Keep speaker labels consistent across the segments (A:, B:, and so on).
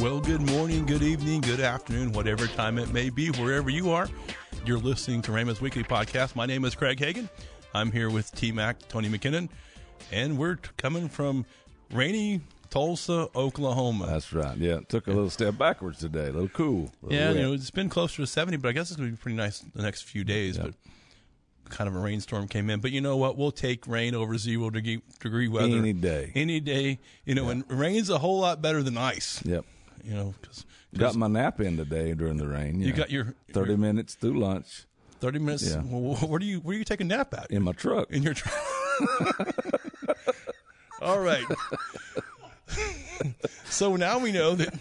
A: Well, good morning, good evening, good afternoon, whatever time it may be, wherever you are. You're listening to Rhema's Weekly Podcast. My name is Craig Hagin. I'm here with T Mac, Tony McKinnon, and we're coming from rainy Tulsa, Oklahoma.
B: That's right. Yeah, took a little step backwards today. A little cool. A little
A: yeah,
B: wet.
A: you know, it's been closer to 70, but I guess it's going to be pretty nice the next few days.
B: Yeah.
A: But kind of a rainstorm came in. But you know what? We'll take rain over zero degree, degree weather
B: Any day.
A: Any day. You know, and rain's a whole lot better than ice.
B: Yep.
A: You know, because
B: Got my nap in today during the rain.
A: you got your
B: thirty minutes through lunch
A: 30 minutes.
B: Yeah.
A: Well, where do you where do you take a nap at?
B: in my truck.
A: in your truck. All right. so now we know that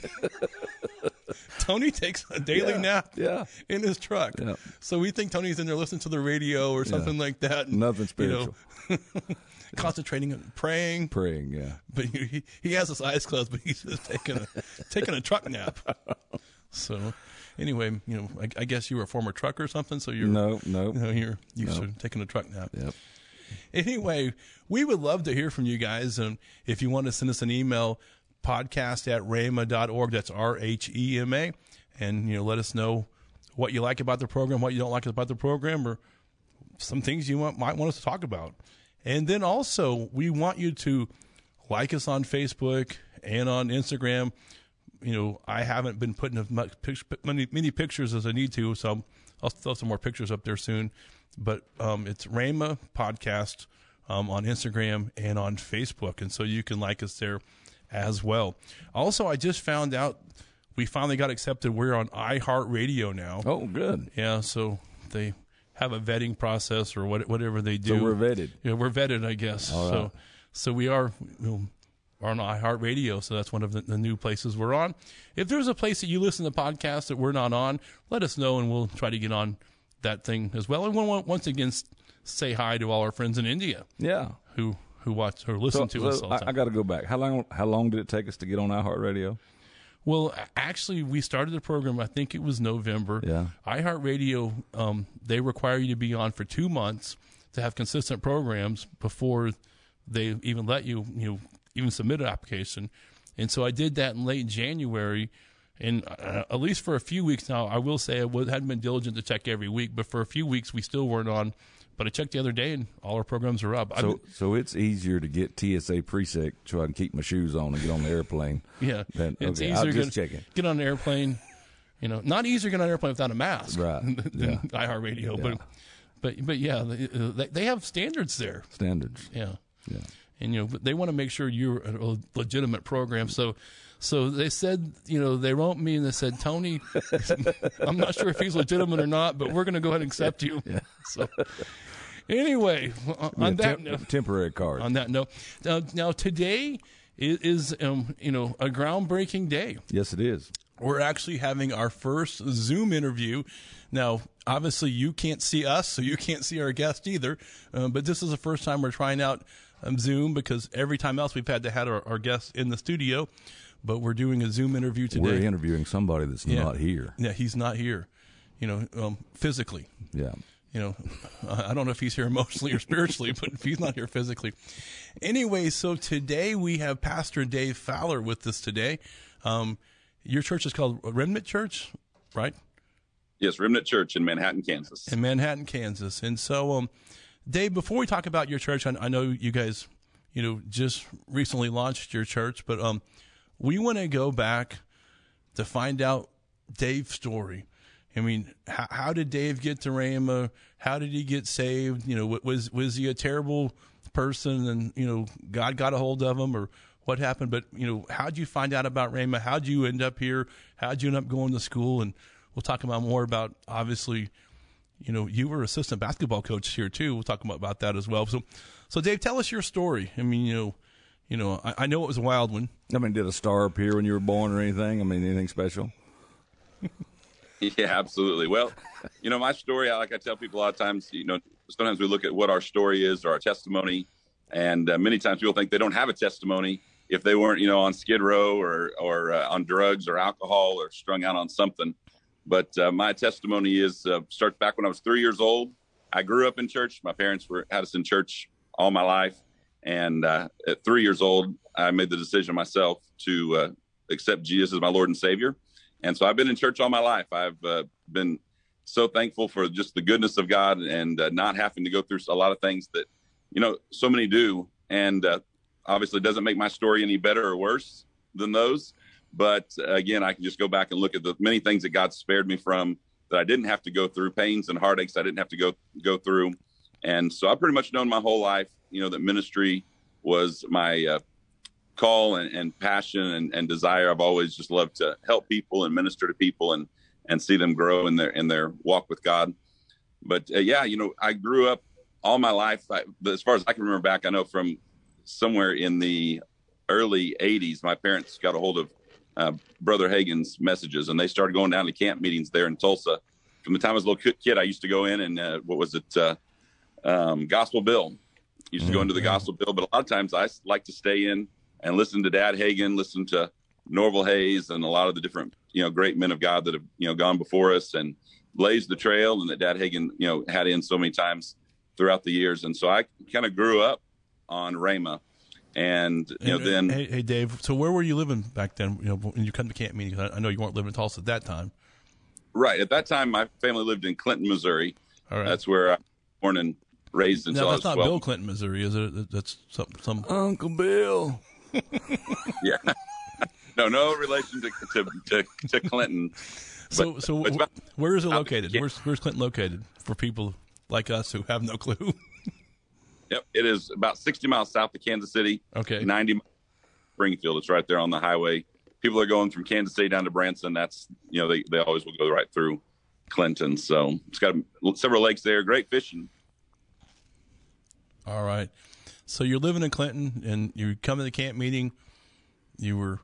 A: Tony takes a daily
B: Yeah,
A: nap
B: yeah.
A: in his truck.
B: Yeah.
A: So we think Tony's in there listening to the radio or something like that. and,
B: Nothing
A: you know,
B: spiritual.
A: concentrating on praying.
B: Praying. Yeah.
A: But he, he has his eyes closed, but he's just taking a taking a truck nap. So anyway, you know, I, I guess you were a former trucker or something. So you're
B: No. No.
A: you know, you're used to taking a truck nap.
B: Yep.
A: Anyway, we would love to hear from you guys. And if you want to send us an email, podcast at rhema.org. That's R H E M A. And, you know, let us know what you like about the program, what you don't like about the program, or some things you want, might want us to talk about. And then also, we want you to like us on Facebook and on Instagram. You know, I haven't been putting as much many, many pictures as I need to, so I'll throw some more pictures up there soon. But um, it's Rhema Podcast um, on Instagram and on Facebook, and so you can like us there as well. Also, I just found out we finally got accepted. We're on iHeartRadio now.
B: Oh, good.
A: Yeah, so they have a vetting process or what, whatever they do.
B: So we're vetted.
A: Yeah, we're vetted, I guess. So, so we are you know, are on iHeartRadio. So that's one of the, the new places we're on. If there's a place that you listen to podcasts that we're not on, let us know and we'll try to get on that thing as well. And we want once again say hi to all our friends in India
B: Yeah.
A: who who watch or listen
B: So,
A: to us
B: so
A: all the
B: I. I got to go back. How long? How long did it take us to get on iHeartRadio?
A: Well, actually, we started the program. I think it was November.
B: Yeah.
A: iHeartRadio, um, they require you to be on for two months to have consistent programs before they even let you, you know, even submit an application. And so I did that in late January. And uh, at least for a few weeks now, I will say I hadn't been diligent to check every week, but for a few weeks we still weren't on. But I checked the other day, and all our programs are up.
B: So,
A: I'm-
B: so it's easier to get TSA preset so I can keep my shoes on and get on the airplane.
A: Yeah,
B: Then-
A: it's
B: okay,
A: easier to
B: just
A: get, on an airplane. You know, not easier to get on an airplane without a mask,
B: Right,
A: Than
B: yeah.
A: iHeartRadio,
B: Yeah.
A: but but but yeah, they, they have standards there.
B: Standards.
A: Yeah,
B: Yeah.
A: And you know, they want to make sure you're a legitimate program. So, so they said, you know, they wrote me and they said, Tony, I'm not sure if he's legitimate or not, but we're going to go ahead and accept you. So, anyway, on
B: Yeah,
A: that
B: temp-
A: note,
B: temporary card.
A: on that note, now, now today is, is um, you know a groundbreaking day
B: yes, it is.
A: we're actually having our first Zoom interview. Now, obviously, you can't see us, so you can't see our guest either. Uh, but this is the first time we're trying out um, Zoom because every time else we've had to have our, our guests in the studio. But we're doing a Zoom interview today.
B: We're interviewing somebody that's
A: Yeah.
B: not here.
A: Yeah, he's not here. You know, um, physically.
B: Yeah.
A: You know, I don't know if he's here emotionally or spiritually, but if he's not here physically. Anyway, so today we have Pastor Dave Fowler with us today. Um, your church is called Remnant Church, right?
C: Yes, Remnant Church in Manhattan, Kansas.
A: in Manhattan, Kansas. And so, um, Dave, before we talk about your church, I, I know you guys, you know, just recently launched your church, but um, we want to go back to find out Dave's story. I mean, how, how did Dave get to Rhema? How did he get saved? You know, was was he a terrible person, and you know, God got a hold of him, or what happened? But you know, how'd you find out about Rhema? How'd you end up here? How'd you end up going to school? And we'll talk about more about obviously you know, you were assistant basketball coach here too. We'll talk about, about that as well. So, so Dave, tell us your story. I mean, you know, you know, I, I know it was a wild one.
B: I mean, did a star appear when you were born or anything? I mean, anything special?
C: Yeah, absolutely. Well, you know, my story, I- like I tell people a lot of times, you know, sometimes we look at what our story is or our testimony, and uh, many times people think they don't have a testimony if they weren't, you know, on Skid Row or or uh, on drugs or alcohol or strung out on something. But uh, my testimony is uh, starts back when I was three years old. I grew up in church. My parents were had us in church all my life, and uh, at three years old, I made the decision myself to uh, accept Jesus as my Lord and Savior. And so I've been in church all my life. I've uh, been so thankful for just the goodness of God and uh, not having to go through a lot of things that, you know, so many do. And obviously, doesn't make my story any better or worse than those. But again, I can just go back and look at the many things that God spared me from that I didn't have to go through, pains and heartaches I didn't have to go go through. And so I've pretty much known my whole life, you know, that ministry was my uh, call and, and passion and, and, desire. I've always just loved to help people and minister to people and and see them grow in their in their walk with God. But uh, yeah, you know, I grew up all my life. I, as far as I can remember back, I know from somewhere in the early '80s, my parents got a hold of uh, Brother Hagin's messages, and they started going down to camp meetings there in Tulsa. From the time I was a little kid, I used to go in and uh, what was it, uh, um, Gospel Bill. Used to go into the mm-hmm. Gospel Bill, but a lot of times I like to stay in and listen to Dad Hagin, listen to Norval Hayes, and a lot of the different you know great men of God that have you know gone before us and blazed the trail, and that Dad Hagin you know had in so many times throughout the years. And so I kind of grew up on Rhema and you know, then
A: hey, hey, Dave. So where were you living back then? You know, when you come to camp meetings, I know you weren't living in Tulsa at that time.
C: Right at that time, my family lived in Clinton, Missouri. All right, that's where I was born and raised until
A: now,
C: that's
A: not
C: 12.
A: Bill Clinton, Missouri, is it? That's some some
B: Uncle Bill.
C: yeah, no, no relation to to, to, to Clinton.
A: so, but, so about, where is it located? Where's Where's Clinton located for people like us who have no clue?
C: Yep, it is about 60 miles south of Kansas City.
A: Okay,
C: 90 Springfield. It's right there on the highway. People are going from Kansas City down to Branson. That's you know they they always will go right through Clinton. So it's got several lakes there. Great fishing.
A: All right. So you're living in Clinton, and you come to the camp meeting. You were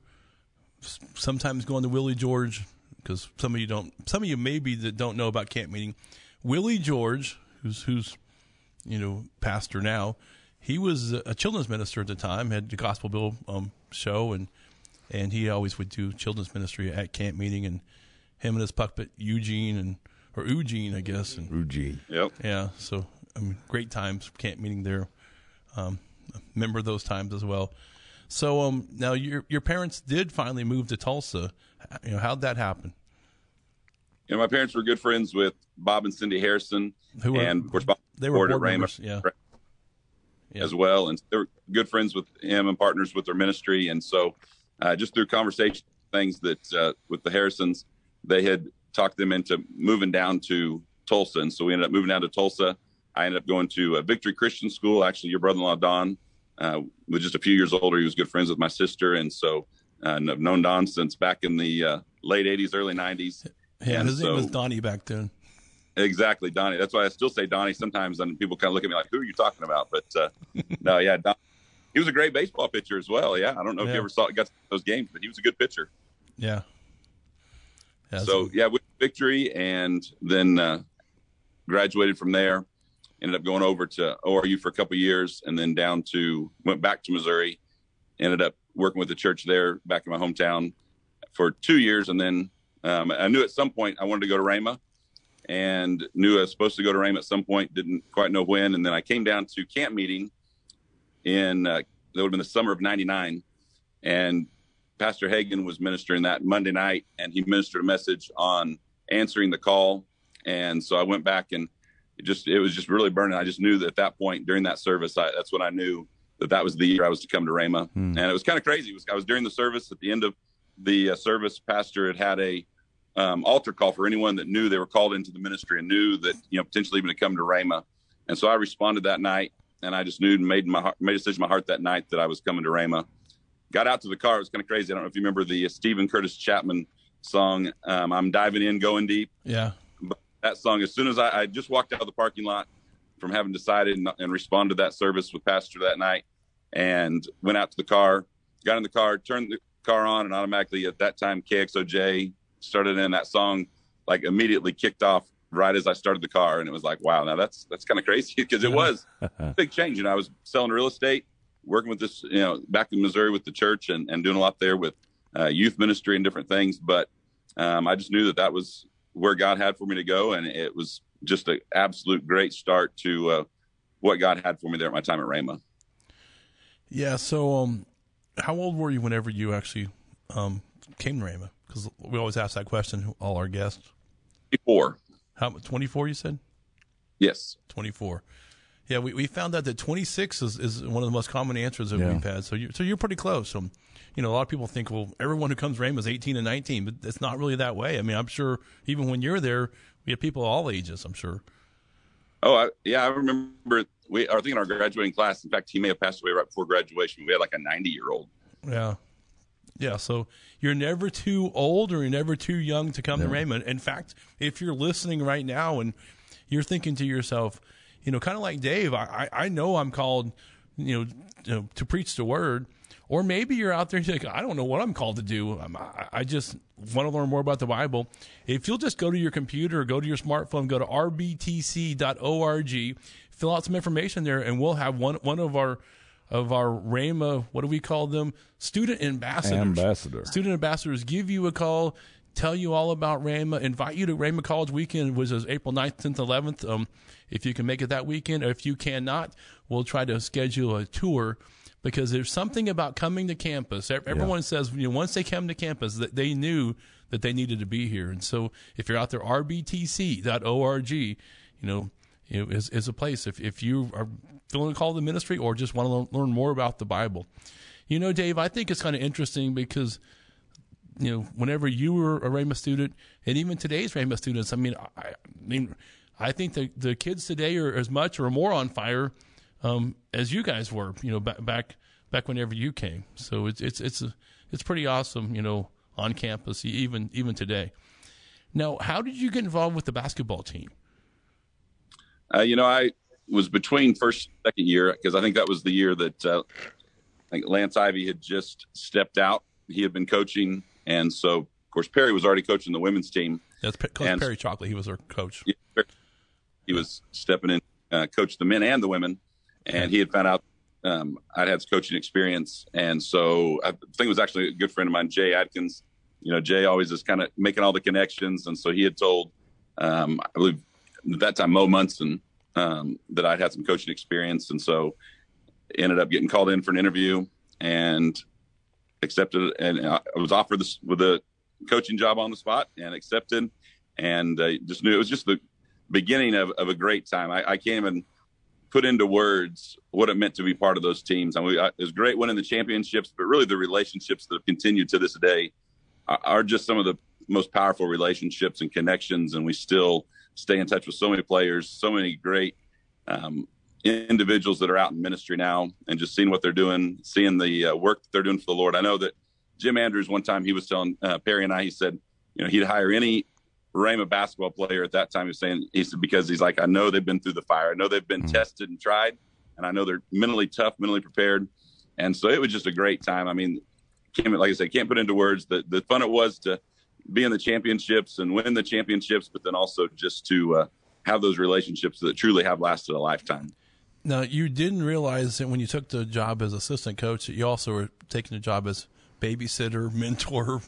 A: sometimes going to Willie George because some of you don't. Some of you maybe that don't know about camp meeting. Willie George, who's who's you know, pastor now. He was a children's minister at the time, had the Gospel Bill um, show, and and he always would do children's ministry at camp meeting, and him and his puppet Eugene and or Eugene, I guess, and
B: Eugene.
C: Yep.
A: Yeah. So I mean, great times camp meeting there. Um, remember those times as well. So um, now your your parents did finally move to Tulsa. You know, how'd that happen?
C: You know, my parents were good friends with Bob and Cindy Harrison,
A: Who
C: and of course Bob
A: they were board members, yeah.
C: yeah. as well, and they're good friends with him and partners with their ministry. And so, uh, just through conversation things that uh, with the Harrisons, they had talked them into moving down to Tulsa, and so we ended up moving down to Tulsa. I ended up going to a Victory Christian School. Actually, your brother-in-law Don uh, was just a few years older. He was good friends with my sister, and so uh, I've known Don since back in the uh, late '80s, early '90s.
A: Yeah, and his so, name was Donnie back then.
C: Exactly, Donnie. That's why I still say Donnie sometimes, and people kind of look at me like, "Who are you talking about?" But uh, no, yeah, Don, he was a great baseball pitcher as well. Yeah, I don't know if you ever saw got those games, but he was a good pitcher.
A: Yeah.
C: yeah so yeah, with victory, and then uh, graduated from there. Ended up going over to ORU for a couple years, and then down to went back to Missouri. Ended up working with the church there back in my hometown for two years, and then um, I knew at some point I wanted to go to Rhema and knew I was supposed to go to Rhema at some point, didn't quite know when. And then I came down to camp meeting in, uh, that would have been the summer of 99. And Pastor Hagin was ministering that Monday night, and he ministered a message on answering the call. And so I went back and it just, it was just really burning. I just knew that at that point during that service, I, that's when I knew that that was the year I was to come to Rhema. Hmm. And it was kind of crazy. It was, I was during the service at the end of the uh, service, pastor had had a, um, altar call for anyone that knew they were called into the ministry and knew that you know potentially even to come to Rhema. And so I responded that night, and I just knew and made my heart, made a decision in my heart that night that I was coming to Rhema. Got out to the car. It was kind of crazy. I don't know if you remember the uh, Steven Curtis Chapman song. Um, I'm diving in, going deep.
A: Yeah.
C: But that song. As soon as I, I just walked out of the parking lot from having decided and, and responded to that service with Pastor that night, and went out to the car, got in the car, turned the car on, and automatically at that time KXOJ started in that song like immediately kicked off right as I started the car, and it was like, wow, now that's that's kind of crazy because it was a big change. You know, I was selling real estate, working with this, you know, back in Missouri with the church, and and doing a lot there with uh, youth ministry and different things. But um, I just knew that that was where God had for me to go, and it was just an absolute great start to uh, what God had for me there at my time at Rhema.
A: Yeah. So, um, how old were you whenever you actually um, came to Rhema? Because we always ask that question, all our guests.
C: 24.
A: How 24 you said?
C: Yes.
A: 24. Yeah, we, we found out that 26 is, is one of the most common answers that
B: Yeah.
A: we've had. So you so you're pretty close. So, you know, a lot of people think, well, everyone who comes to Rhema is 18 and 19, but it's not really that way. I mean, I'm sure even when you're there, we have people all ages. I'm sure.
C: Oh, I, yeah. I remember we, I think in our graduating class, in fact, he may have passed away right before graduation. We had like a 90 year old.
A: Yeah. Yeah. So you're never too old or you're never too young to come to Rhema. In fact, if you're listening right now and you're thinking to yourself, you know, kind of like Dave, I, I know I'm called, you know, to, to preach the word. Or maybe you're out there and you're like, I don't know what I'm called to do. I'm, I, I just want to learn more about the Bible. If you'll just go to your computer go to your smartphone, go to rbtc.org, fill out some information there, and we'll have one one of our of our Rhema, what do we call them? Student ambassadors.
B: Ambassador.
A: Student ambassadors give you a call, tell you all about Rhema, invite you to Rhema College Weekend, which is April 9th, 10th, 11th. Um, if you can make it that weekend, or if you cannot, we'll try to schedule a tour because there's something about coming to campus. Ev- Everyone says, you know, once they come to campus, that they knew that they needed to be here. And so if you're out there, rbtc.org, you know, you know, is, is a place if, if you are feeling called to ministry or just want to learn, more about the Bible. You know, Dave, I think it's kind of interesting because, you know, whenever you were a Rhema student and even today's Rhema students, I mean, I, I mean, I think the, the kids today are as much or more on fire um, as you guys were, you know, back, back, back whenever you came. So it's, it's, it's, a, it's pretty awesome, you know, on campus, even, even today. Now, how did you get involved with the basketball team?
C: Uh, you know, I was between first and second year because I think that was the year that uh, I think Lance Ivy had just stepped out. He had been coaching, and so of course Perry was already coaching the women's team.
A: That's Pe- Coach
C: And-
A: Perry Chocolate. He was our coach.
C: He was stepping in, uh, coach the men and the women, and he had found out um, I'd had coaching experience, and so I think it was actually a good friend of mine, Jay Adkins. You know, Jay always is kind of making all the connections, and so he had told, um, I believe at that time Mo Munson um, that I'd had some coaching experience, and so ended up getting called in for an interview and accepted and I was offered this with a coaching job on the spot and accepted, and uh, just knew it was just the beginning of, of a great time. I, I can't even put into words what it meant to be part of those teams. I mean, it was great winning the championships, but really the relationships that have continued to this day are, are just some of the most powerful relationships and connections. And we still stay in touch with so many players, so many great um, individuals that are out in ministry now, and just seeing what they're doing, seeing the uh, work that they're doing for the Lord. I know that Jim Andrews one time he was telling uh, Perry and I, he said, you know, he'd hire any Rhema basketball player at that time. He was saying, he said, because he's like, I know they've been through the fire. I know they've been tested and tried, and I know they're mentally tough, mentally prepared. And so it was just a great time. I mean, can't, like I said, can't put into words the, the fun it was to be in the championships and win the championships, but then also just to uh, have those relationships that truly have lasted a lifetime.
A: Now, you didn't realize that when you took the job as assistant coach that you also were taking the job as babysitter, mentor,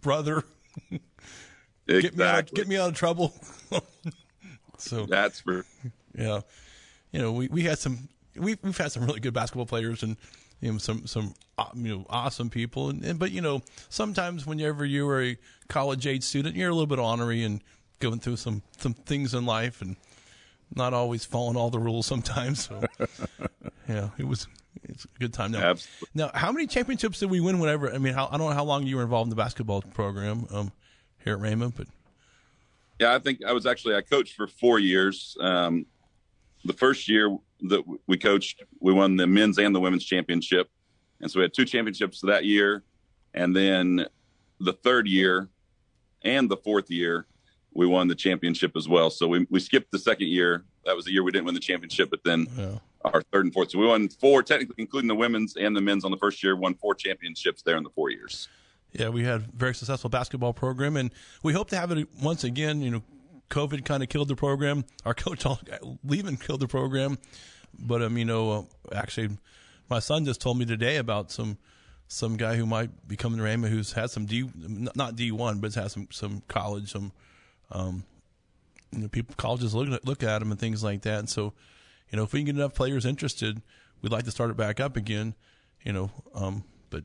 A: brother. Get me out,
C: Exactly.
A: get me out of trouble. so
C: That's for
A: yeah, you know, we, we had some we we've had some really good basketball players and you know some some uh, you know awesome people and, and but you know sometimes whenever you were a college age student you're a little bit ornery and going through some some things in life and not always following all the rules sometimes. So yeah, it was it's a good time now.
C: Absolutely.
A: Now, how many championships did we win? Whenever I mean, how, I don't know how long you were involved in the basketball program um, here at Rhema, but
C: Yeah, I think I was actually I coached for four years. Um, the first year that we coached, we won the men's and the women's championship, and so we had two championships that year. And then the third year and the fourth year, we won the championship as well. So we we skipped the second year. That was the year we didn't win the championship, but then
A: yeah.
C: our third and fourth. So we won four, technically including the women's and the men's on the first year. Won four championships there in the four years.
A: Yeah, we had a very successful basketball program, and we hope to have it once again. You know, COVID kind of killed the program. Our coach all- leaving killed the program, but um, you know, uh, actually, my son just told me today about some some guy who might be coming to Rhema who's had some D not D one, but has some some college some um, you know, people colleges look at look at him and things like that. And so, you know, if we can get enough players interested, we'd like to start it back up again. You know, um, but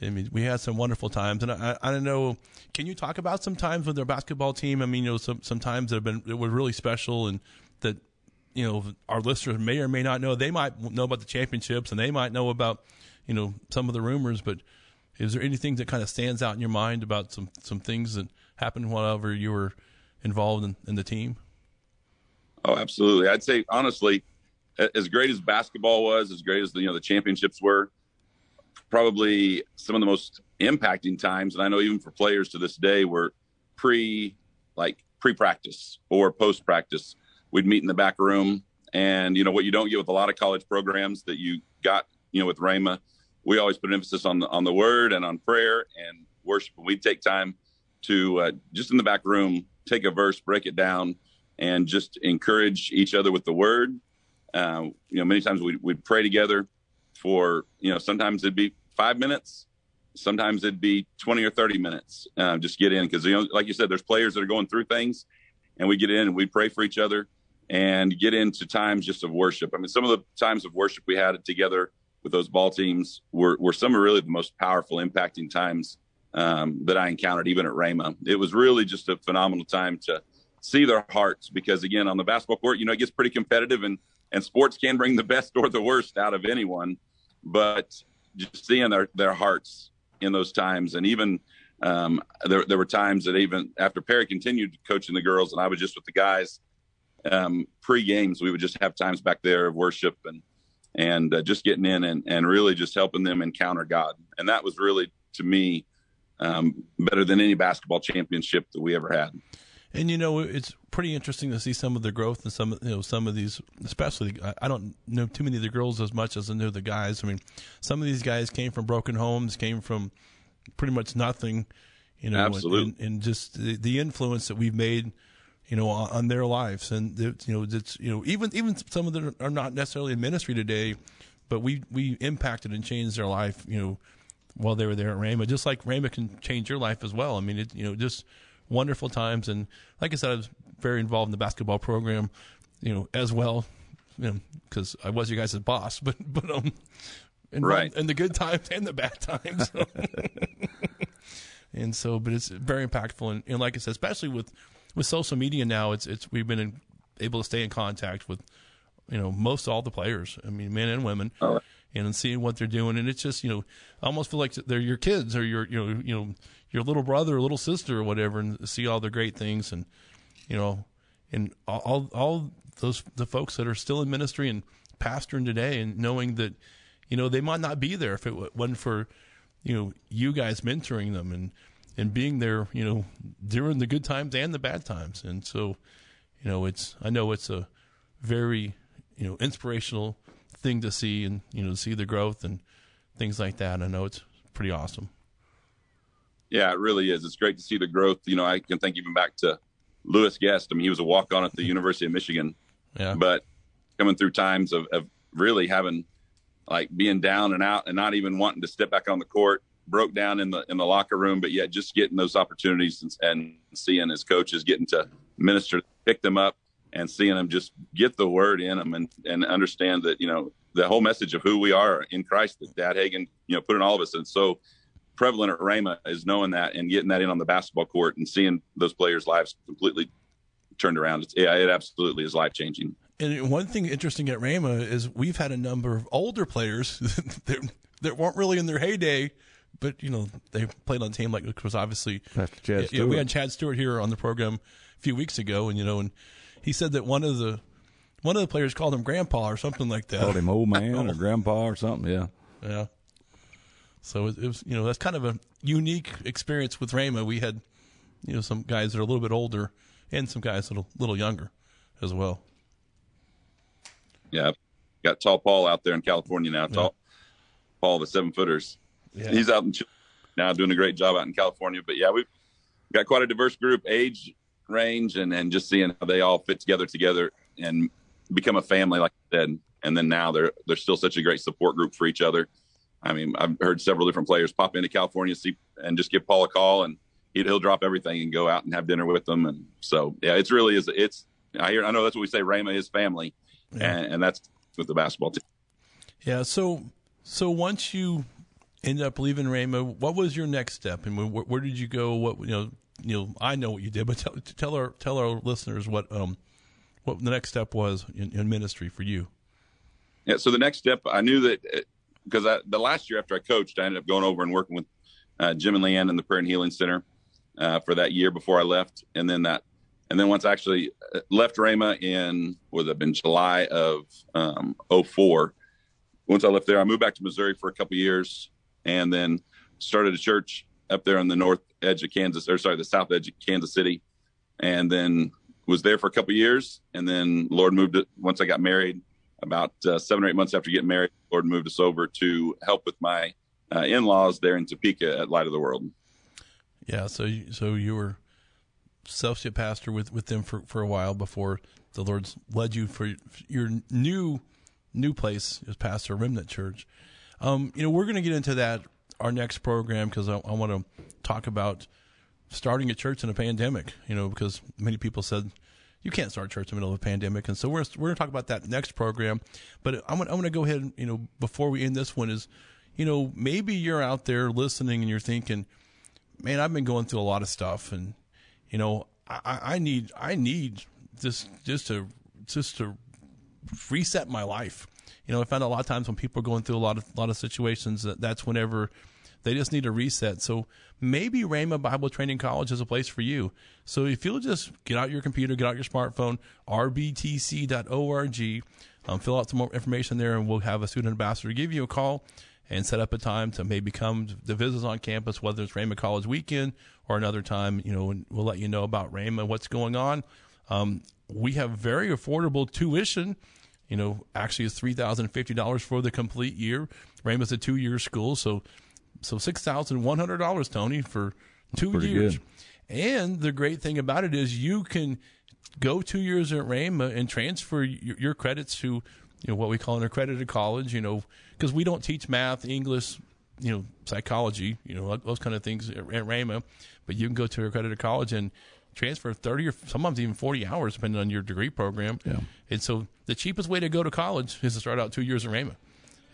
A: I mean, we had some wonderful times, and I, I don't know. Can you talk about some times with their basketball team? I mean, you know, some some times that have been that were really special, and that you know our listeners may or may not know. They might know about the championships, and they might know about you know some of the rumors. But is there anything that kind of stands out in your mind about some some things that happened whenever you were involved in, in the team?
C: Oh, absolutely. I'd say honestly, as great as basketball was, as great as the you know the championships were probably some of the most impacting times, and I know even for players to this day, were pre like pre practice or post practice. We'd meet in the back room, and you know what you don't get with a lot of college programs that you got, you know, with Rhema. We always put emphasis on the on the word and on prayer and worship. And We'd take time to uh, just in the back room take a verse, break it down, and just encourage each other with the word. Uh, you know, many times we'd, we'd pray together for you know sometimes it'd be five minutes. Sometimes it'd be 20 or 30 minutes. Uh, just get in because, you know, like you said, there's players that are going through things and we get in and we pray for each other and get into times just of worship. I mean, some of the times of worship we had together with those ball teams were, were some of really the most powerful, impacting times um, that I encountered, even at Rhema. It was really just a phenomenal time to see their hearts because, again, on the basketball court, you know, it gets pretty competitive and, and sports can bring the best or the worst out of anyone. But just seeing their their hearts in those times, and even um, there there were times that even after Perry continued coaching the girls, and I was just with the guys um, pre games, we would just have times back there of worship and and uh, just getting in and and really just helping them encounter God, and that was really to me um, better than any basketball championship that we ever had.
A: And you know, it's pretty interesting to see some of the growth and some, you know, some of these, especially. I don't know too many of the girls as much as I know the guys. I mean, some of these guys came from broken homes, came from pretty much nothing, you know,
C: Absolutely.
A: And, and just the, the, influence that we've made, you know, on, on their lives, and you know, it's you know, even even some of them are not necessarily in ministry today, but we we impacted and changed their life, you know, while they were there at Rhema, just like Rhema can change your life as well. I mean, it, you know, just wonderful times. And like I said, I was very involved in the basketball program, you know, as well, you know, because I was your guys' boss, but, but, um, and
C: right.
A: and the good times and the bad times. and so, but it's very impactful. And, and, like I said, especially with, with social media now, it's, it's, we've been in, able to stay in contact with, you know, most all the players. I mean, men and women.
C: Oh.
A: And seeing what they're doing, and it's just you know, I almost feel like they're your kids or your you know you know your little brother or little sister or whatever and see all the great things and you know and all all those the folks that are still in ministry and pastoring today and knowing that you know they might not be there if it wasn't for you know you guys mentoring them and and being there you know during the good times and the bad times and so you know it's I know it's a very you know inspirational thing to see and you know to see the growth and things like that I know it's pretty awesome
C: yeah, it really is. It's great to see the growth. You know, I can think even back to Lewis Guest. I mean, he was a walk on at the University of Michigan.
A: Yeah.
C: But coming through times of, of really having like being down and out and not even wanting to step back on the court, broke down in the in the locker room, but yet just getting those opportunities and, and seeing his coaches getting to minister, pick them up, and seeing them just get the word in them and and understand that you know the whole message of who we are in Christ that Dad Hagin you know put in all of us, and so prevalent at Rhema is knowing that and getting that in on the basketball court and seeing those players' lives completely turned around. It's, yeah, it absolutely is life changing.
A: And one thing interesting at Rhema is we've had a number of older players that, that weren't really in their heyday, but you know they played on the team like it was obviously.
B: Chad
A: yeah, we had Chad Stewart here on the program a few weeks ago, and you know, and he said that one of the one of the players called him Grandpa or something like that.
B: Called him old man or Grandpa or something. Yeah.
A: Yeah. So it, it, was, you know, that's kind of a unique experience with Rhema. We had, you know, some guys that are a little bit older and some guys that are a little younger as well.
C: Yeah. Got tall Paul out there in California now. Tall yeah. Paul, the seven footers. Yeah. He's out in now doing a great job out in California. But yeah, we've got quite a diverse group, age range, and, and just seeing how they all fit together together and become a family, like I said. And then now they're they're still such a great support group for each other I mean, I've heard several different players pop into California see, and just give Paul a call, and he, will drop everything and go out and have dinner with them. And so, yeah, it's really is. It's I hear I know that's what we say. Rhema is family, yeah. and, and, that's with the basketball team.
A: Yeah. So so once you ended up leaving Rhema. What was your next step, and where, where did you go? What you know, you know, I know what you did, but tell, tell our tell our listeners what um what the next step was in, in ministry for you.
C: Yeah, so the next step, I knew that because the last year after I coached, I ended up going over and working with uh, Jim and Leanne in the Prayer and Healing Center uh, for that year before I left, and then that, and then once I actually uh, left Rhema in would have been July of um, 04. Once I left there, I moved back to Missouri for a couple years, and then started a church up there on the north edge of Kansas, or sorry, the south edge of Kansas City, and then was there for a couple years, and then Lord moved it once I got married. About uh, seven or eight months after getting married, Lord moved us over to help with my uh, in-laws there in Topeka at Light of the World.
A: Yeah, so you, so you were associate pastor with, with them for, for a while before the Lord's led you for your new new place as pastor Remnant Church. Um, you know, we're going to get into that our next program because I, I want to talk about starting a church in a pandemic. You know, because many people said you can't start a church in the middle of a pandemic, and so we're we're going to talk about that next program. But I'm I'm going to go ahead. And, you know, before we end this one, is you know maybe you're out there listening and you're thinking, man, I've been going through a lot of stuff, and you know, I, I need I need just just to just to reset my life. You know, I found a lot of times when people are going through a lot of lot of situations that that's whenever they just need a reset. So maybe Rhema Bible Training College is a place for you. So if you'll just get out your computer, get out your smartphone, rbtc.org, um, fill out some more information there, and we'll have a student ambassador give you a call and set up a time to maybe come to visit us on campus, whether it's Rhema College weekend or another time. You know, and we'll let you know about Rhema, what's going on. Um, we have very affordable tuition. You know, actually, is three thousand fifty dollars for the complete year. Rhema's a two-year school, so so six thousand one hundred dollars, Tony, for two years. Good. And the great thing about it is you can go two years at Rhema and transfer your, your credits to you know what we call an accredited college. You know, because we don't teach math, English, you know, psychology, you know, those kind of things at, at Rhema, but you can go to an accredited college and transfer 30 or sometimes even 40 hours depending on your degree program.
B: Yeah.
A: And so the cheapest way to go to college is to start out two years at Rhema.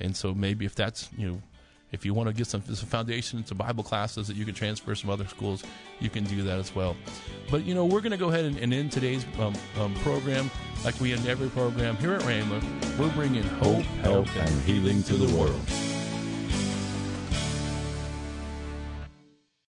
A: And so maybe if that's, you know, if you want to get some, some foundation to Bible classes that you can transfer some other schools, you can do that as well. But, you know, we're going to go ahead and, and end today's um, um, program like we end every program here at Rhema. We're bringing hope,
B: hope, and healing to the world.